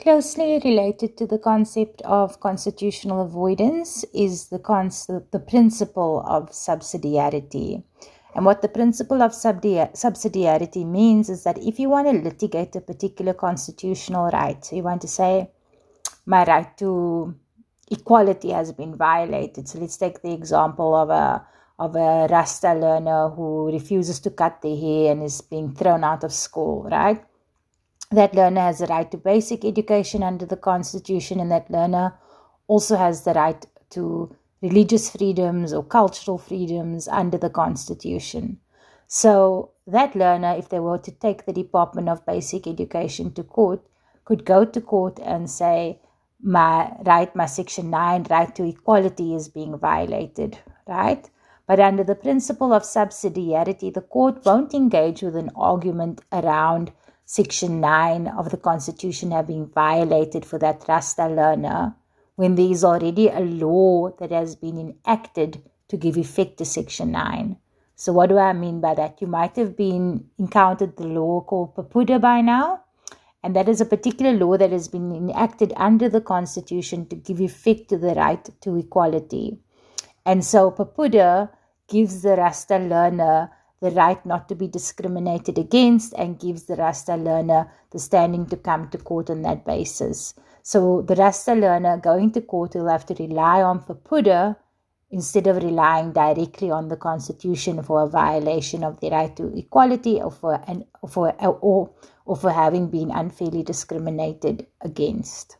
Closely related to the concept of constitutional avoidance is the concept, the principle of subsidiarity. And what the principle of subsidiarity means is that if you want to litigate a particular constitutional right, you want to say, my right to equality has been violated. So let's take the example of a of a Rasta learner who refuses to cut their hair and is being thrown out of school, right? That learner has the right to basic education under the Constitution, and that learner also has the right to religious freedoms or cultural freedoms under the Constitution. So, that learner, if they were to take the Department of Basic Education to court, could go to court and say, My right, my Section 9 right to equality is being violated, right? But under the principle of subsidiarity, the court won't engage with an argument around Section 9 of the Constitution have been violated for that Rasta learner when there is already a law that has been enacted to give effect to Section 9. So, what do I mean by that? You might have been encountered the law called PEPUDA by now, and that is a particular law that has been enacted under the Constitution to give effect to the right to equality. And so, PEPUDA gives the Rasta learner the right not to be discriminated against and gives the Rasta learner the standing to come to court on that basis. So the Rasta learner going to court will have to rely on PEPUDA instead of relying directly on the constitution for a violation of the right to equality or for an, or for or, or for having been unfairly discriminated against.